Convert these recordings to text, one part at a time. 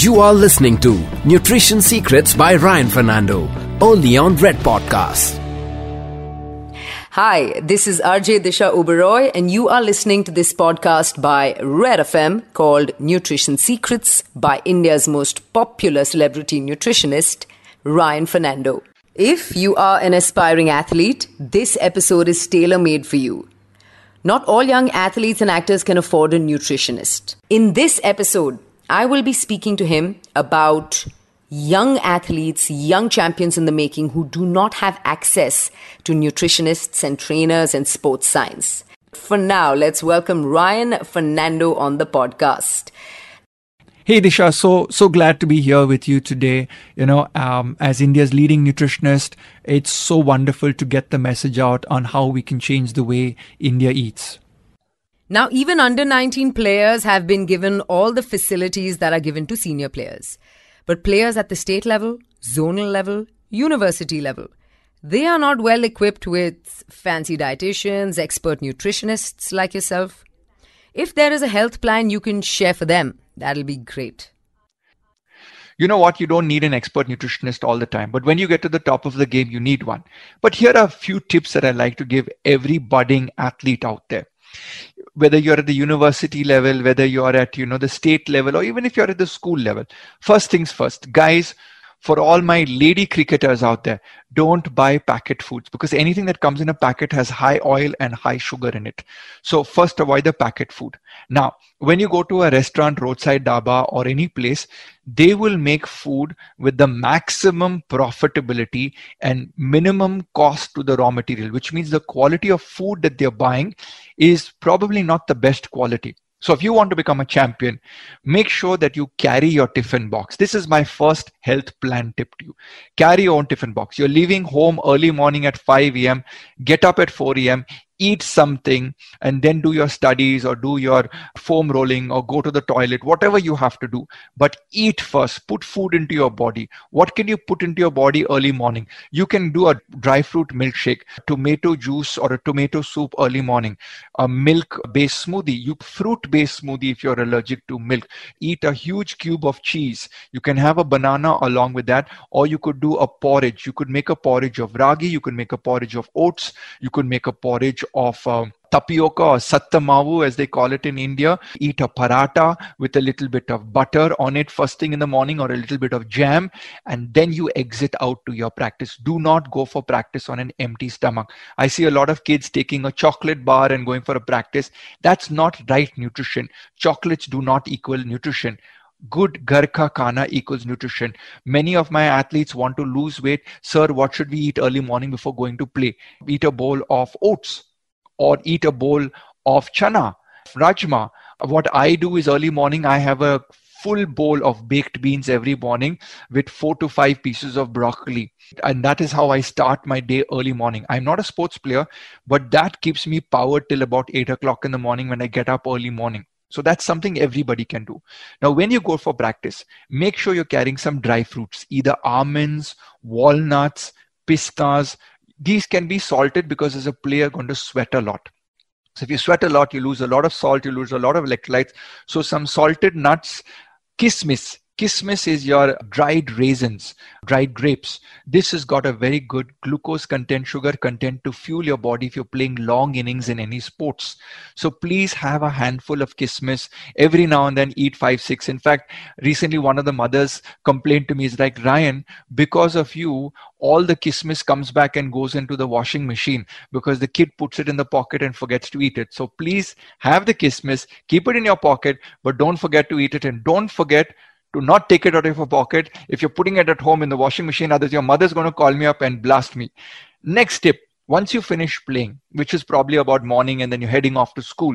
You are listening to Nutrition Secrets by Ryan Fernando, only on Red Podcast. Hi, this is RJ Disha Oberoi, and you are listening to this podcast by Red FM called Nutrition Secrets by India's most popular celebrity nutritionist, Ryan Fernando. If you are an aspiring athlete, this episode is tailor made for you. Not all young athletes and actors can afford a nutritionist. In this episode, I will be speaking to him about young athletes, young champions in the making who do not have access to nutritionists and trainers and sports science. For now, let's welcome Ryan Fernando on the podcast. Hey Disha, so so glad to be here with you today. You know, um, as India's leading nutritionist, it's so wonderful to get the message out on how we can change the way India eats. Now, even under 19 players have been given all the facilities that are given to senior players. But players at the state level, zonal level, university level, they are not well equipped with fancy dietitians, expert nutritionists like yourself. If there is a health plan you can share for them, that'll be great. You know what? You don't need an expert nutritionist all the time, but when you get to the top of the game, you need one. But here are a few tips that I like to give every budding athlete out there whether you're at the university level whether you're at you know the state level or even if you're at the school level first things first guys for all my lady cricketers out there, don't buy packet foods because anything that comes in a packet has high oil and high sugar in it. So first avoid the packet food. Now, when you go to a restaurant, roadside dhaba or any place, they will make food with the maximum profitability and minimum cost to the raw material, which means the quality of food that they're buying is probably not the best quality. So if you want to become a champion, make sure that you carry your tiffin box. This is my first health plan tip to you. Carry your own tiffin box. You're leaving home early morning at 5 a.m. Get up at 4 a.m eat something and then do your studies or do your foam rolling or go to the toilet whatever you have to do. But eat first. Put food into your body. What can you put into your body early morning? You can do a dry fruit milkshake tomato juice or a tomato soup early morning. A milk based smoothie. You fruit based smoothie if you're allergic to milk. Eat a huge cube of cheese. You can have a banana along with that or you could do a porridge. You could make a porridge of ragi. You could make a porridge of oats. You could make a porridge of um, tapioca or sattamavu as they call it in India. Eat a paratha with a little bit of butter on it first thing in the morning or a little bit of jam and then you exit out to your practice. Do not go for practice on an empty stomach. I see a lot of kids taking a chocolate bar and going for a practice. That's not right nutrition. Chocolates do not equal nutrition good Garkha kana equals nutrition. Many of my athletes want to lose weight. Sir, what should we eat early morning before going to play? Eat a bowl of oats or eat a bowl of chana, rajma. What I do is early morning, I have a full bowl of baked beans every morning with four to five pieces of broccoli. And that is how I start my day early morning. I'm not a sports player, but that keeps me powered till about eight o'clock in the morning when I get up early morning. So that's something everybody can do. Now, when you go for practice, make sure you're carrying some dry fruits, either almonds, walnuts, pistas, these can be salted because as a player going to sweat a lot. So if you sweat a lot, you lose a lot of salt, you lose a lot of electrolytes. So some salted nuts, kismis, Kismis is your dried raisins, dried grapes. This has got a very good glucose content, sugar content to fuel your body if you're playing long innings in any sports. So please have a handful of kismis every now and then. Eat five, six. In fact, recently one of the mothers complained to me is like Ryan, because of you, all the kismis comes back and goes into the washing machine because the kid puts it in the pocket and forgets to eat it. So please have the kismis, keep it in your pocket, but don't forget to eat it and don't forget to not take it out of your pocket. If you're putting it at home in the washing machine, others, your mother's going to call me up and blast me. Next tip once you finish playing, which is probably about morning and then you're heading off to school,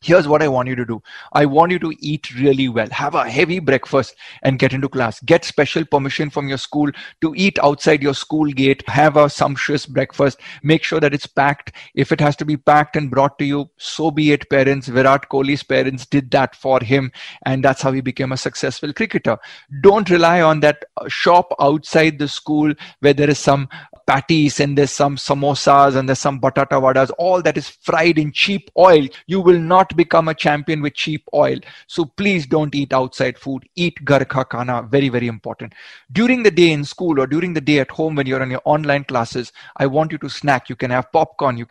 here's what I want you to do. I want you to eat really well. Have a heavy breakfast and get into class. Get special permission from your school to eat outside your school gate. Have a sumptuous breakfast. Make sure that it's packed. If it has to be packed and brought to you, so be it, parents. Virat Kohli's parents did that for him, and that's how he became a successful cricketer. Don't rely on that shop outside the school where there is some patties and there's some samosas and there's some batata vadas, all that is fried in cheap oil. You will not become a champion with cheap oil. So please don't eat outside food. Eat gar ka. Very, very important. During the day in school or during the day at home when you're on your online classes, I want you to snack. You can have popcorn, you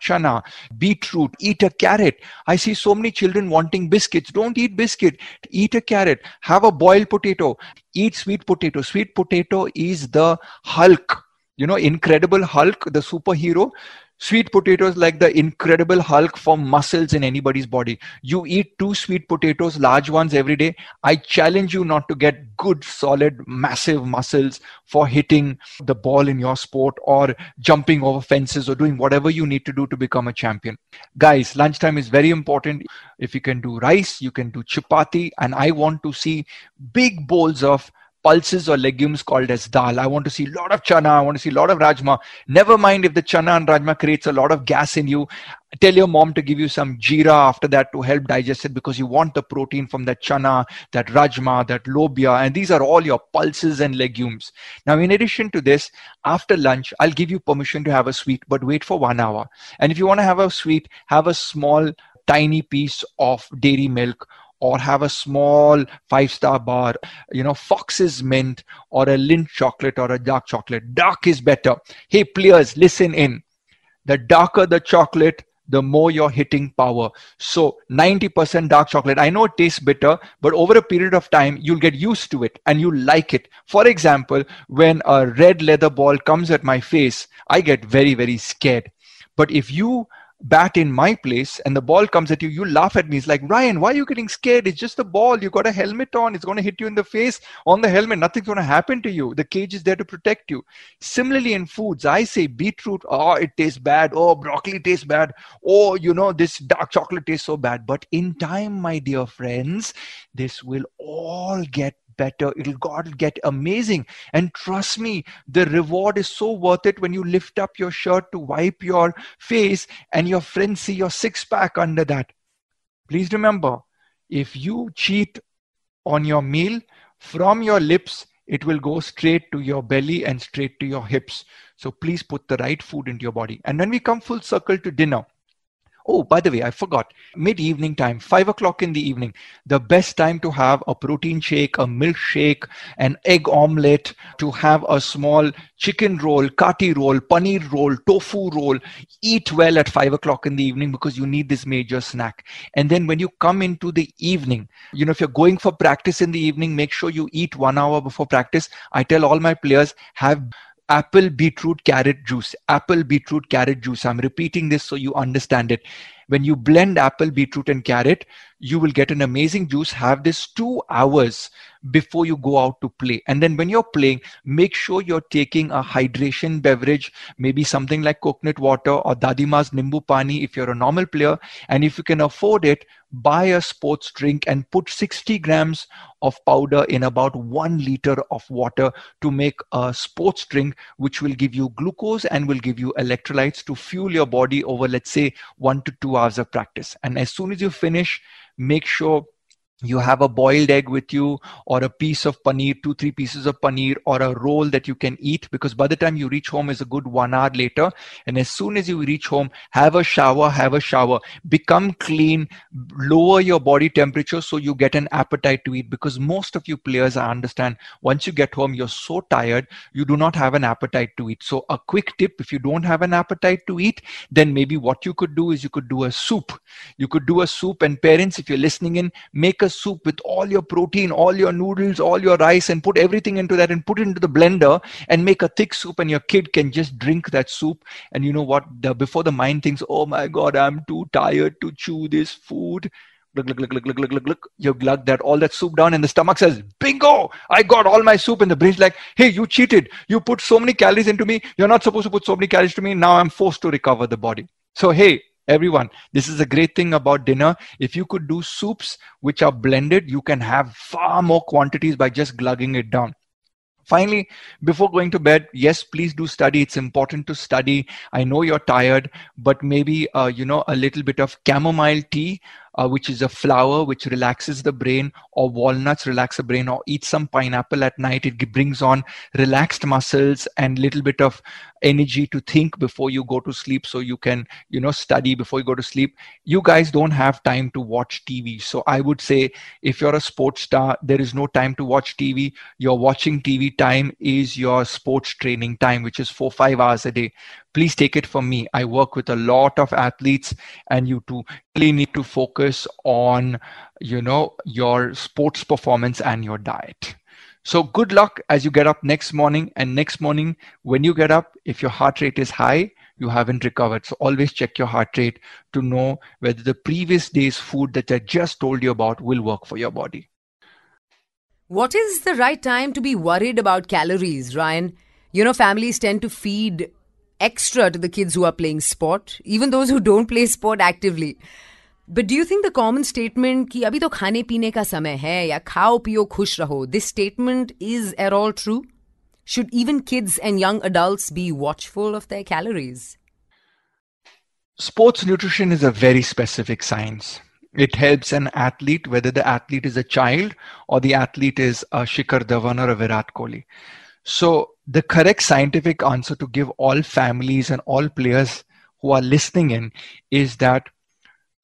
beetroot, eat a carrot. I see so many children wanting biscuits. Don't eat biscuit. Eat a carrot. Have a boiled potato. Eat sweet potato. Sweet potato is the Hulk you know incredible hulk the superhero sweet potatoes like the incredible hulk for muscles in anybody's body. You eat two sweet potatoes large ones every day. I challenge you not to get good solid massive muscles for hitting the ball in your sport or jumping over fences or doing whatever you need to do to become a champion. Guys lunchtime is very important. If you can do rice you can do chapati and i want to see big bowls of pulses or legumes called as dal. I want to see a lot of chana. I want to see a lot of rajma. Never mind if the chana and rajma creates a lot of gas in you. Tell your mom to give you some jeera after that to help digest it because you want the protein from that chana, that rajma, that lobia. And these are all your pulses and legumes. Now, in addition to this, after lunch, I'll give you permission to have a sweet, but wait for one hour. And if you want to have a sweet, have a small, tiny piece of dairy milk or have a small five star bar, you know, Fox's mint or a Lindt chocolate or a dark chocolate. Dark is better. Hey, players, listen in. The darker the chocolate, the more you're hitting power. So 90% dark chocolate. I know it tastes bitter, but over a period of time, you'll get used to it and you like it. For example, when a red leather ball comes at my face, I get very, very scared. But if you bat in my place and the ball comes at you, you laugh at me. It's like, Ryan, why are you getting scared? It's just a ball. You got a helmet on. It's going to hit you in the face on the helmet. Nothing's going to happen to you. The cage is there to protect you. Similarly, in foods, I say beetroot, oh, it tastes bad. Oh, broccoli tastes bad. Oh, you know, this dark chocolate tastes so bad. But in time, my dear friends, this will all get better. It'll god get amazing. And trust me the reward is so worth it when you lift up your shirt to wipe your face and your friends see your six pack under that. Please remember if you cheat on your meal from your lips it will go straight to your belly and straight to your hips. So please put the right food into your body. And when we come full circle to dinner Oh, by the way, I forgot. Mid evening time, five o'clock in the evening, the best time to have a protein shake, a milkshake, an egg omelette, to have a small chicken roll, kati roll, paneer roll, tofu roll. Eat well at five o'clock in the evening because you need this major snack. And then when you come into the evening, you know, if you're going for practice in the evening, make sure you eat one hour before practice. I tell all my players have apple beetroot carrot juice. Apple beetroot carrot juice. I'm repeating this so you understand it when you blend apple beetroot and carrot you will get an amazing juice. Have this 2 hours before you go out to play. And then when you're playing make sure you're taking a hydration beverage maybe something like coconut water or dadima's nimbu pani if you're a normal player. And if you can afford it buy a sports drink and put 60 grams of powder in about one liter of water to make a sports drink, which will give you glucose and will give you electrolytes to fuel your body over, let's say, one to two hours of practice. And as soon as you finish, make sure you have a boiled egg with you or a piece of paneer two three pieces of paneer or a roll that you can eat because by the time you reach home is a good one hour later. And as soon as you reach home have a shower have a shower. Become clean lower your body temperature so you get an appetite to eat because most of you players i understand once you get home you're so tired you do not have an appetite to eat. So a quick tip if you don't have an appetite to eat then maybe what you could do is you could do a soup. You could do a soup and parents if you're listening in make a soup with all your protein, all your noodles, all your rice, and put everything into that and put it into the blender and make a thick soup, and your kid can just drink that soup. And you know what? The, before the mind thinks, oh my God, I'm too tired to chew this food. Look, look, look, look, look, look, look, look. You glug that all that soup down, and the stomach says, "Bingo! I got all my soup." And the brain's like, "Hey, you cheated. You put so many calories into me. You're not supposed to put so many calories to me. Now I'm forced to recover the body." So hey, everyone. This is a great thing about dinner. If you could do soups which are blended you can have far more quantities by just glugging it down. Finally before going to bed yes please do study. It's important to study. I know you're tired but maybe uh, you know a little bit of chamomile tea uh, which is a flower which relaxes the brain, or walnuts relax the brain, or eat some pineapple at night. It brings on relaxed muscles and little bit of energy to think before you go to sleep so you can you know study before you go to sleep. You guys don't have time to watch tv so i would say if you're a sports star there is no time to watch tv your watching tv time is your sports training time which is 4 5 hours a day please take it from me i work with a lot of athletes and you too really need to focus on you know your sports performance and your diet so good luck as you get up next morning. And next morning, when you get up, if your heart rate is high, you haven't recovered. So always check your heart rate to know whether the previous day's food that I just told you about will work for your body. What is the right time to be worried about calories, Ryan? You know, families tend to feed extra to the kids who are playing sport, even those who don't play sport actively. But do you think the common statement ki abhi to khane peene ka samay hai ya khao piyo khush raho, this statement is at all true? Should even kids and young adults be watchful of their calories? Sports nutrition is a very specific science. It helps an athlete, whether the athlete is a child or the athlete is a Shikhar Dhawan or a Virat Kohli. So, the correct scientific answer to give all families and all players who are listening in is that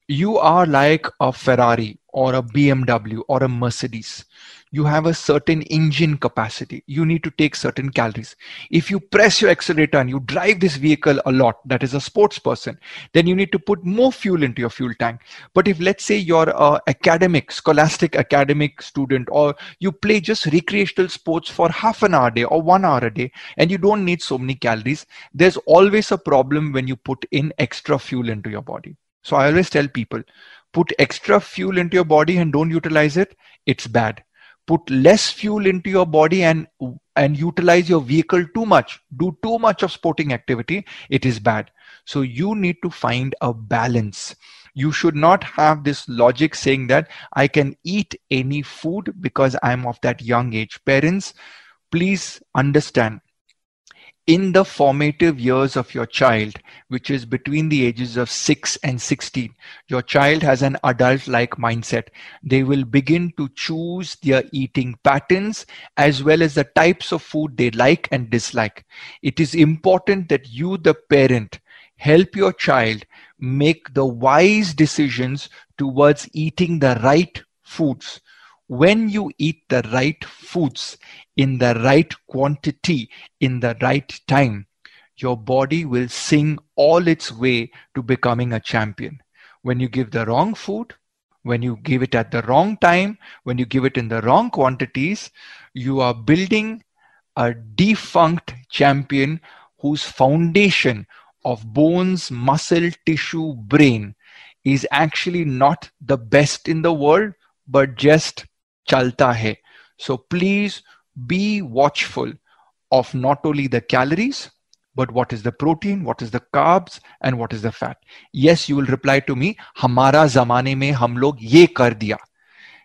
you are like a Ferrari or a BMW or a Mercedes. You have a certain engine capacity. You need to take certain calories. If you press your accelerator and you drive this vehicle a lot, that is a sports person, then you need to put more fuel into your fuel tank. But if let's say you're a academic, scholastic academic student, or you play just recreational sports for half an hour a day or one hour a day, and you don't need so many calories, there's always a problem when you put in extra fuel into your body so I always tell people put extra fuel into your body and don't utilize it, it's bad. Put less fuel into your body and and utilize your vehicle too much, do too much of sporting activity, it is bad. So you need to find a balance. You should not have this logic saying that I can eat any food because I'm of that young age. Parents, please understand in the formative years of your child, which is between the ages of 6 and 16, your child has an adult like mindset. They will begin to choose their eating patterns as well as the types of food they like and dislike. It is important that you, the parent, help your child make the wise decisions towards eating the right foods when you eat the right foods in the right quantity, in the right time, your body will sing all its way to becoming a champion. When you give the wrong food, when you give it at the wrong time, when you give it in the wrong quantities, you are building a defunct champion whose foundation of bones, muscle, tissue, brain is actually not the best in the world, but just chalta hai. So please be watchful of not only the calories, but what is the protein, what is the carbs, and what is the fat. Yes, you will reply to me, हमारा जमाने में हम लोग ये कर दिया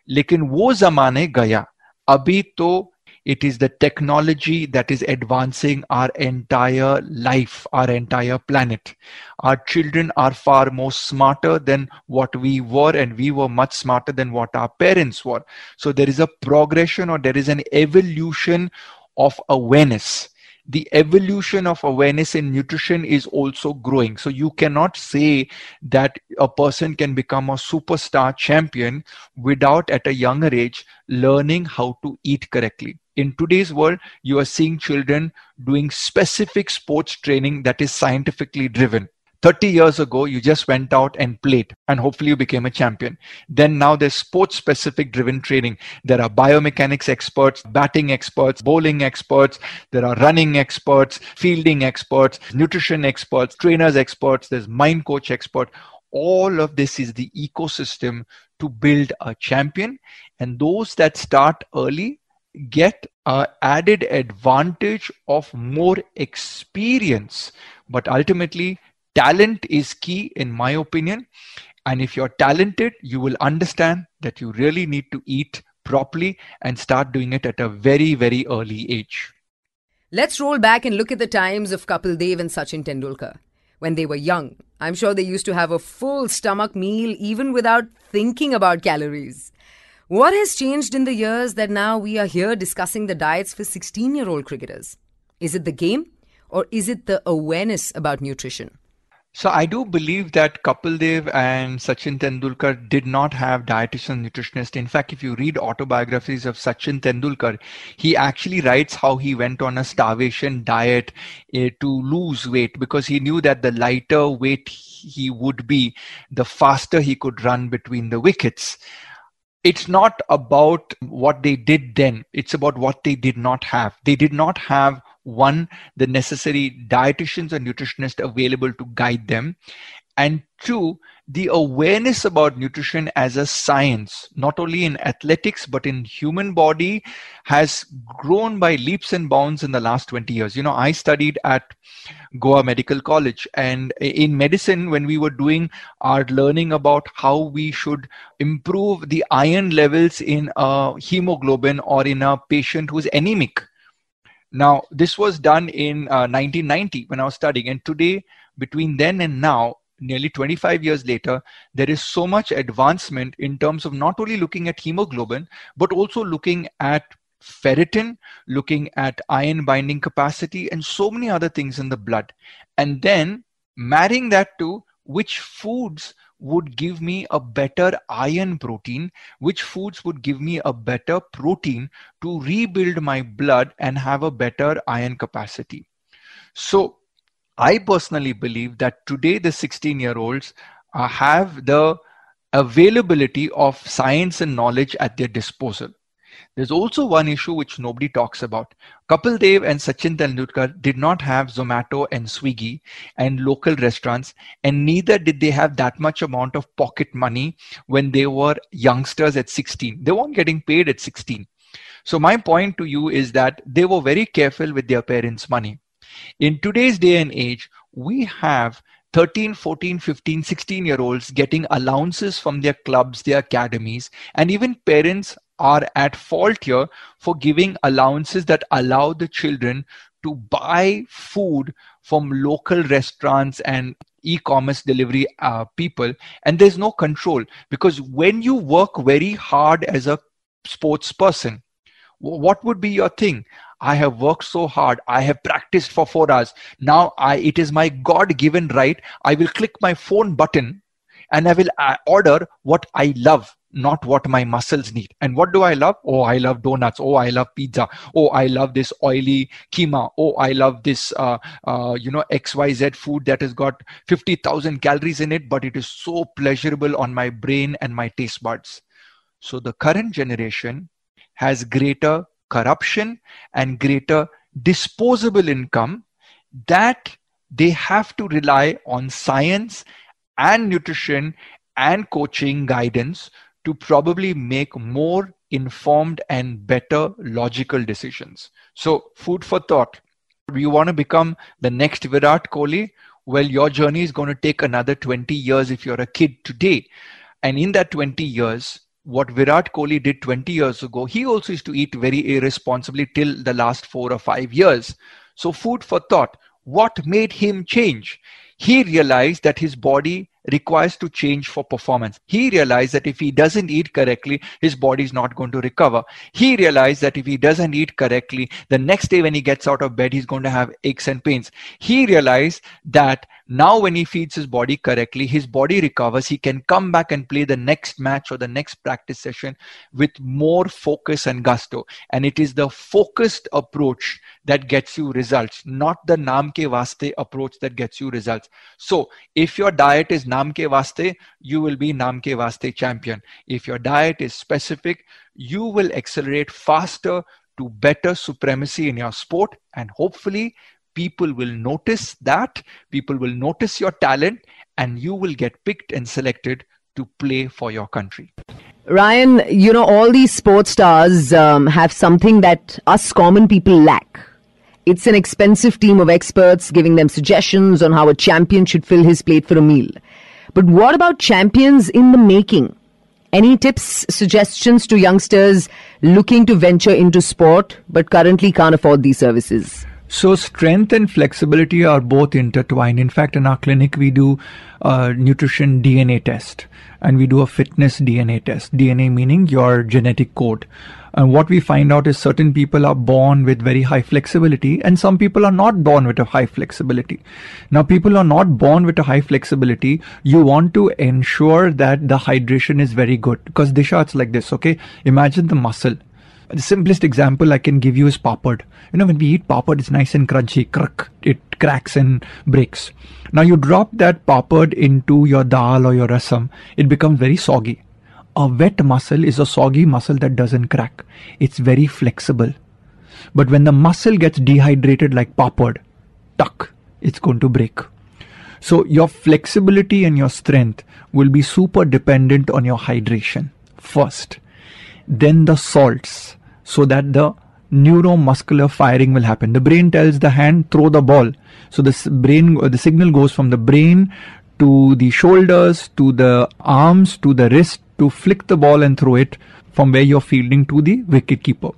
लेकिन वो जमाने गया अभी तो it is the technology that is advancing our entire life, our entire planet. Our children are far more smarter than what we were, and we were much smarter than what our parents were. So there is a progression or there is an evolution of awareness the evolution of awareness in nutrition is also growing. So you cannot say that a person can become a superstar champion without at a younger age learning how to eat correctly. In today's world, you are seeing children doing specific sports training that is scientifically driven 30 years ago you just went out and played and hopefully you became a champion. Then now there's sports specific driven training. There are biomechanics experts batting experts bowling experts. There are running experts fielding experts nutrition experts trainers experts. There's mind coach expert. All of this is the ecosystem to build a champion. And those that start early get a added advantage of more experience. But ultimately talent is key in my opinion and if you're talented you will understand that you really need to eat properly and start doing it at a very very early age let's roll back and look at the times of kapil dev and sachin tendulkar when they were young i'm sure they used to have a full stomach meal even without thinking about calories. What has changed in the years that now we are here discussing the diets for 16 year old cricketers? Is it the game or is it the awareness about nutrition? So I do believe that Kapil Dev and Sachin Tendulkar did not have dietitian nutritionist. In fact, if you read autobiographies of Sachin Tendulkar, he actually writes how he went on a starvation diet uh, to lose weight because he knew that the lighter weight he would be, the faster he could run between the wickets. It's not about what they did then. It's about what they did not have. They did not have one the necessary dietitians or nutritionists available to guide them. And two the awareness about nutrition as a science not only in athletics but in human body has grown by leaps and bounds in the last 20 years. You know i studied at goa medical college and in medicine when we were doing our learning about how we should improve the iron levels in a hemoglobin or in a patient who's anemic now, this was done in uh, 1990 when I was studying, and today, between then and now, nearly 25 years later, there is so much advancement in terms of not only looking at hemoglobin, but also looking at ferritin, looking at iron binding capacity, and so many other things in the blood. And then marrying that to which foods would give me a better iron protein, which foods would give me a better protein to rebuild my blood and have a better iron capacity. So, I personally believe that today the 16 year olds uh, have the availability of science and knowledge at their disposal. There's also one issue which nobody talks about. Kapil Dev and Sachin Tendulkar did not have Zomato and Swiggy and local restaurants, and neither did they have that much amount of pocket money when they were youngsters at 16. They weren't getting paid at 16. So, my point to you is that they were very careful with their parents' money. In today's day and age, we have 13, 14, 15, 16 year olds getting allowances from their clubs, their academies, and even parents are at fault here for giving allowances that allow the children to buy food from local restaurants and e-commerce delivery uh, people. And there's no control because when you work very hard as a sports person what would be your thing? I have worked so hard. I have practiced for 4 hours. Now i it is my god given right. I will click my phone button and i will uh, order what i love not what my muscles need. And what do I love? Oh, I love donuts. Oh, I love pizza. Oh, I love this oily keema. Oh, I love this, uh, uh, you know, XYZ food that has got 50,000 calories in it, but it is so pleasurable on my brain and my taste buds. So the current generation has greater corruption and greater disposable income that they have to rely on science and nutrition and coaching guidance to probably make more informed and better logical decisions. So, food for thought. You want to become the next Virat Kohli? Well, your journey is going to take another 20 years if you're a kid today. And in that 20 years, what Virat Kohli did 20 years ago, he also used to eat very irresponsibly till the last four or five years. So, food for thought. What made him change? He realized that his body requires to change for performance. He realized that if he doesn't eat correctly, his body is not going to recover. He realized that if he doesn't eat correctly, the next day when he gets out of bed, he's going to have aches and pains. He realized that now, when he feeds his body correctly, his body recovers. He can come back and play the next match or the next practice session with more focus and gusto. And it is the focused approach that gets you results, not the naam ke vaste approach that gets you results. So, if your diet is naam ke vaste, you will be naam ke vaste champion. If your diet is specific, you will accelerate faster to better supremacy in your sport and hopefully people will notice that, people will notice your talent, and you will get picked and selected to play for your country. Ryan, you know, all these sports stars um, have something that us common people lack. It's an expensive team of experts giving them suggestions on how a champion should fill his plate for a meal. But what about champions in the making? Any tips, suggestions to youngsters looking to venture into sport but currently can't afford these services? So strength and flexibility are both intertwined. In fact, in our clinic, we do a nutrition DNA test and we do a fitness DNA test. DNA meaning your genetic code. And what we find out is certain people are born with very high flexibility and some people are not born with a high flexibility. Now, people are not born with a high flexibility. You want to ensure that the hydration is very good because Disha, it's like this, okay? Imagine the muscle. The simplest example I can give you is papad. You know, when we eat papad, it's nice and crunchy, crack, it cracks and breaks. Now you drop that papad into your dal or your rasam, it becomes very soggy. A wet muscle is a soggy muscle that doesn't crack. It's very flexible. But when the muscle gets dehydrated like papad, tuck, it's going to break. So your flexibility and your strength will be super dependent on your hydration first. Then the salts so that the neuromuscular firing will happen. The brain tells the hand, throw the ball. So the brain, the signal goes from the brain to the shoulders, to the arms, to the wrist to flick the ball and throw it from where you're fielding to the wicket keeper.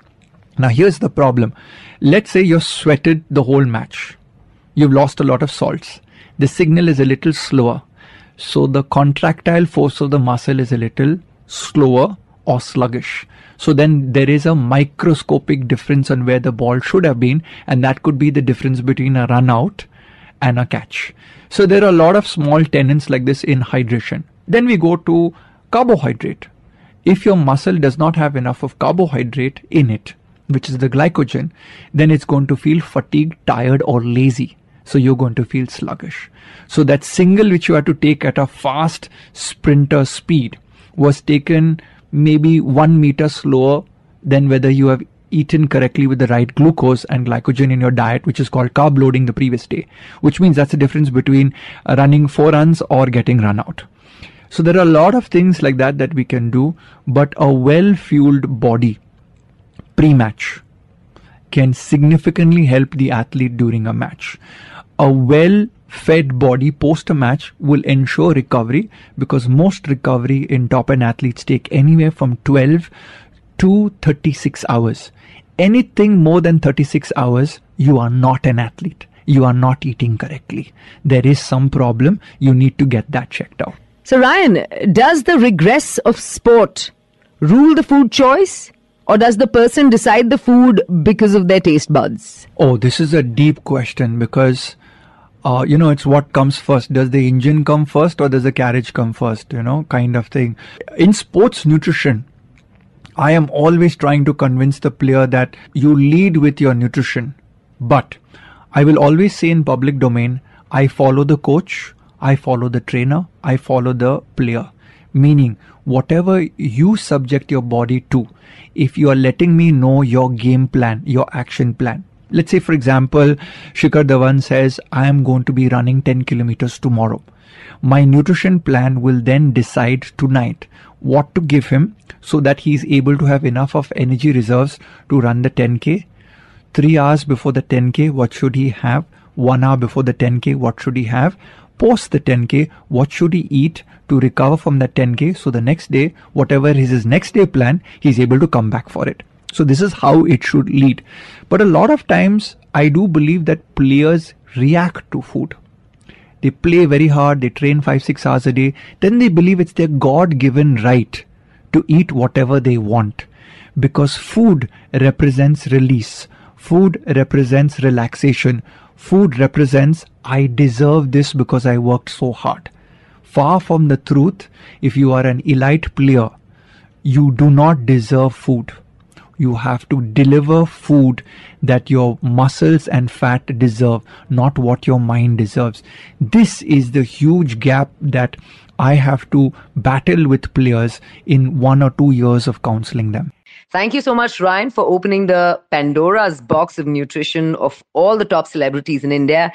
Now here's the problem. Let's say you're sweated the whole match. You've lost a lot of salts. The signal is a little slower. So the contractile force of the muscle is a little slower or sluggish. So then there is a microscopic difference on where the ball should have been, and that could be the difference between a run out and a catch. So there are a lot of small tenants like this in hydration. Then we go to carbohydrate. If your muscle does not have enough of carbohydrate in it, which is the glycogen, then it's going to feel fatigued, tired, or lazy. So you're going to feel sluggish. So that single which you had to take at a fast sprinter speed was taken maybe one meter slower than whether you have eaten correctly with the right glucose and glycogen in your diet, which is called carb loading the previous day, which means that's the difference between uh, running four runs or getting run out. So there are a lot of things like that that we can do, but a well fueled body pre match can significantly help the athlete during a match. A well fed body post a match will ensure recovery because most recovery in top end athletes take anywhere from 12 to 36 hours. Anything more than 36 hours, you are not an athlete. You are not eating correctly. There is some problem. You need to get that checked out. So, Ryan, does the regress of sport rule the food choice? Or does the person decide the food because of their taste buds? Oh, this is a deep question because uh, you know, it's what comes first. Does the engine come first or does the carriage come first? You know, kind of thing. In sports nutrition, I am always trying to convince the player that you lead with your nutrition. But I will always say in public domain, I follow the coach, I follow the trainer, I follow the player. Meaning, whatever you subject your body to, if you are letting me know your game plan, your action plan, Let's say, for example, Shikhar Dhawan says, I am going to be running 10 kilometers tomorrow. My nutrition plan will then decide tonight what to give him so that he is able to have enough of energy reserves to run the 10k. Three hours before the 10k, what should he have? One hour before the 10k, what should he have? Post the 10k, what should he eat to recover from that 10k? So the next day, whatever is his next day plan, he's able to come back for it. So this is how it should lead. But a lot of times I do believe that players react to food. They play very hard, they train 5 6 hours a day, then they believe it's their god given right to eat whatever they want because food represents release. Food represents relaxation. Food represents I deserve this because I worked so hard. Far from the truth, if you are an elite player, you do not deserve food you have to deliver food that your muscles and fat deserve, not what your mind deserves. This is the huge gap that I have to battle with players in one or two years of counseling them. Thank you so much, Ryan, for opening the Pandora's box of nutrition of all the top celebrities in India.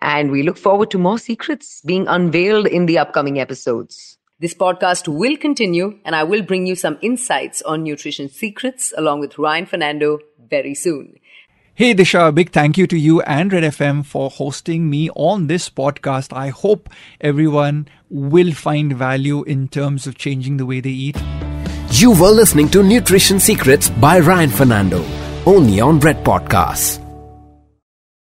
And we look forward to more secrets being unveiled in the upcoming episodes. This podcast will continue and I will bring you some insights on nutrition secrets along with Ryan Fernando very soon. Hey Disha, a big thank you to you and Red FM for hosting me on this podcast. I hope everyone will find value in terms of changing the way they eat. You were listening to Nutrition Secrets by Ryan Fernando, only on Red Podcasts.